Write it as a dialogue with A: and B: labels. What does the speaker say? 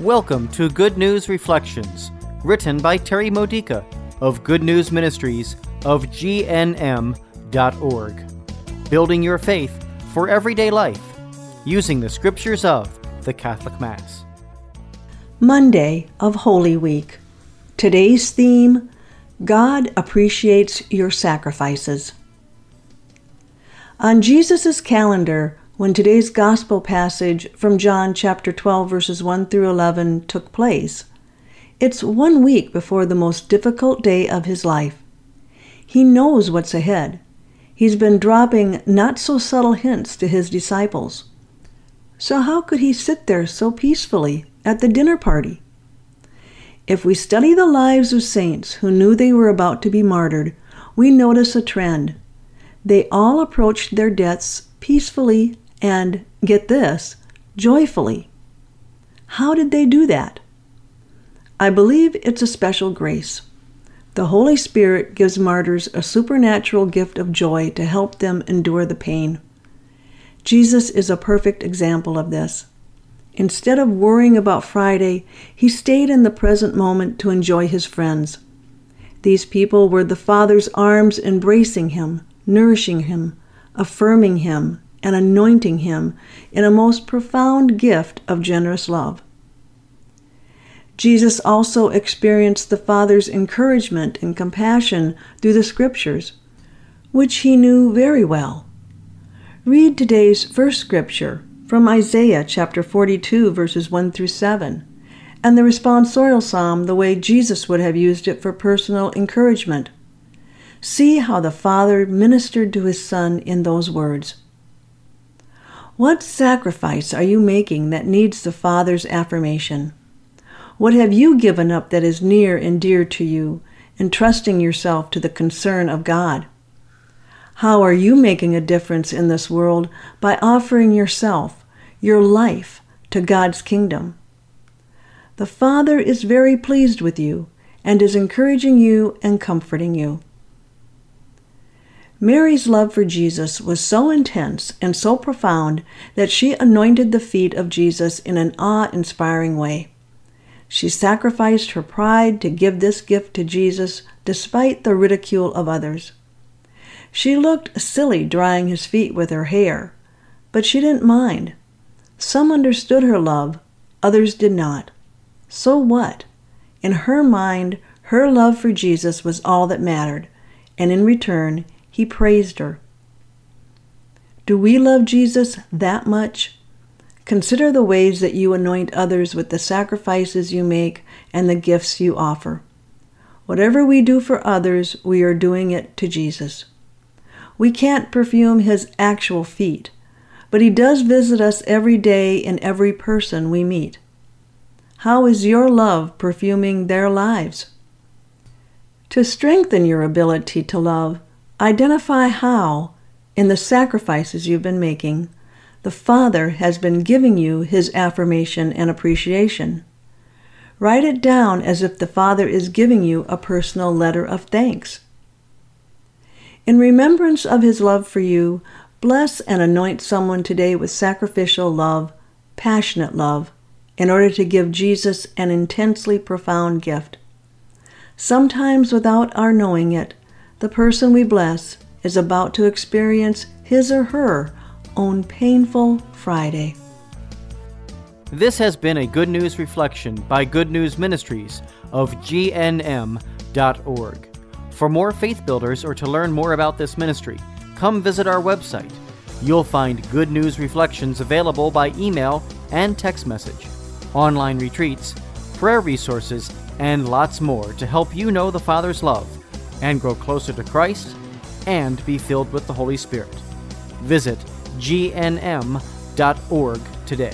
A: Welcome to Good News Reflections, written by Terry Modica of Good News Ministries of GNM.org. Building your faith for everyday life using the scriptures of the Catholic Mass.
B: Monday of Holy Week. Today's theme God appreciates your sacrifices. On Jesus' calendar, when today's gospel passage from John chapter 12 verses 1 through 11 took place, it's one week before the most difficult day of his life. He knows what's ahead. He's been dropping not so subtle hints to his disciples. So, how could he sit there so peacefully at the dinner party? If we study the lives of saints who knew they were about to be martyred, we notice a trend. They all approached their deaths peacefully and, get this, joyfully. How did they do that? I believe it's a special grace. The Holy Spirit gives martyrs a supernatural gift of joy to help them endure the pain. Jesus is a perfect example of this. Instead of worrying about Friday, he stayed in the present moment to enjoy his friends. These people were the Father's arms embracing him, nourishing him, affirming him, and anointing him in a most profound gift of generous love. Jesus also experienced the Father's encouragement and compassion through the Scriptures, which he knew very well. Read today's first scripture from Isaiah chapter 42, verses 1 through 7, and the responsorial psalm the way Jesus would have used it for personal encouragement. See how the Father ministered to his Son in those words. What sacrifice are you making that needs the Father's affirmation? What have you given up that is near and dear to you, entrusting yourself to the concern of God? How are you making a difference in this world by offering yourself, your life, to God's kingdom? The Father is very pleased with you and is encouraging you and comforting you. Mary's love for Jesus was so intense and so profound that she anointed the feet of Jesus in an awe inspiring way. She sacrificed her pride to give this gift to Jesus despite the ridicule of others. She looked silly drying his feet with her hair, but she didn't mind. Some understood her love, others did not. So what? In her mind, her love for Jesus was all that mattered, and in return, he praised her. Do we love Jesus that much? Consider the ways that you anoint others with the sacrifices you make and the gifts you offer. Whatever we do for others, we are doing it to Jesus. We can't perfume his actual feet, but he does visit us every day in every person we meet. How is your love perfuming their lives? To strengthen your ability to love, identify how, in the sacrifices you've been making, the Father has been giving you his affirmation and appreciation. Write it down as if the Father is giving you a personal letter of thanks. In remembrance of his love for you, bless and anoint someone today with sacrificial love, passionate love, in order to give Jesus an intensely profound gift. Sometimes, without our knowing it, the person we bless is about to experience his or her own painful Friday.
A: This has been a Good News Reflection by Good News Ministries of GNM.org. For more faith builders or to learn more about this ministry, come visit our website. You'll find Good News Reflections available by email and text message, online retreats, prayer resources, and lots more to help you know the Father's love and grow closer to Christ and be filled with the Holy Spirit. Visit gnm.org today.